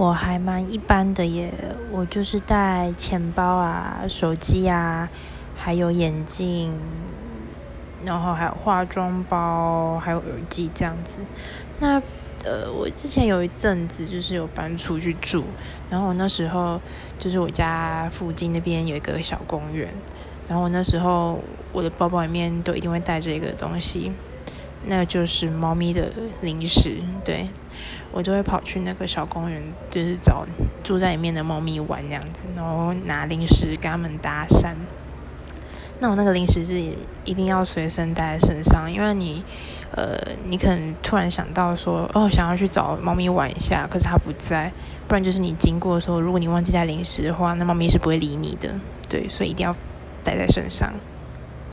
我还蛮一般的耶，我就是带钱包啊、手机啊，还有眼镜，然后还有化妆包，还有耳机这样子。那呃，我之前有一阵子就是有搬出去住，然后我那时候就是我家附近那边有一个小公园，然后我那时候我的包包里面都一定会带着一个东西，那就是猫咪的零食，对。我就会跑去那个小公园，就是找住在里面的猫咪玩这样子，然后拿零食跟他们搭讪。那我那个零食是一定要随身带在身上，因为你，呃，你可能突然想到说，哦，想要去找猫咪玩一下，可是它不在，不然就是你经过的时候，如果你忘记带零食的话，那猫咪是不会理你的。对，所以一定要带在身上。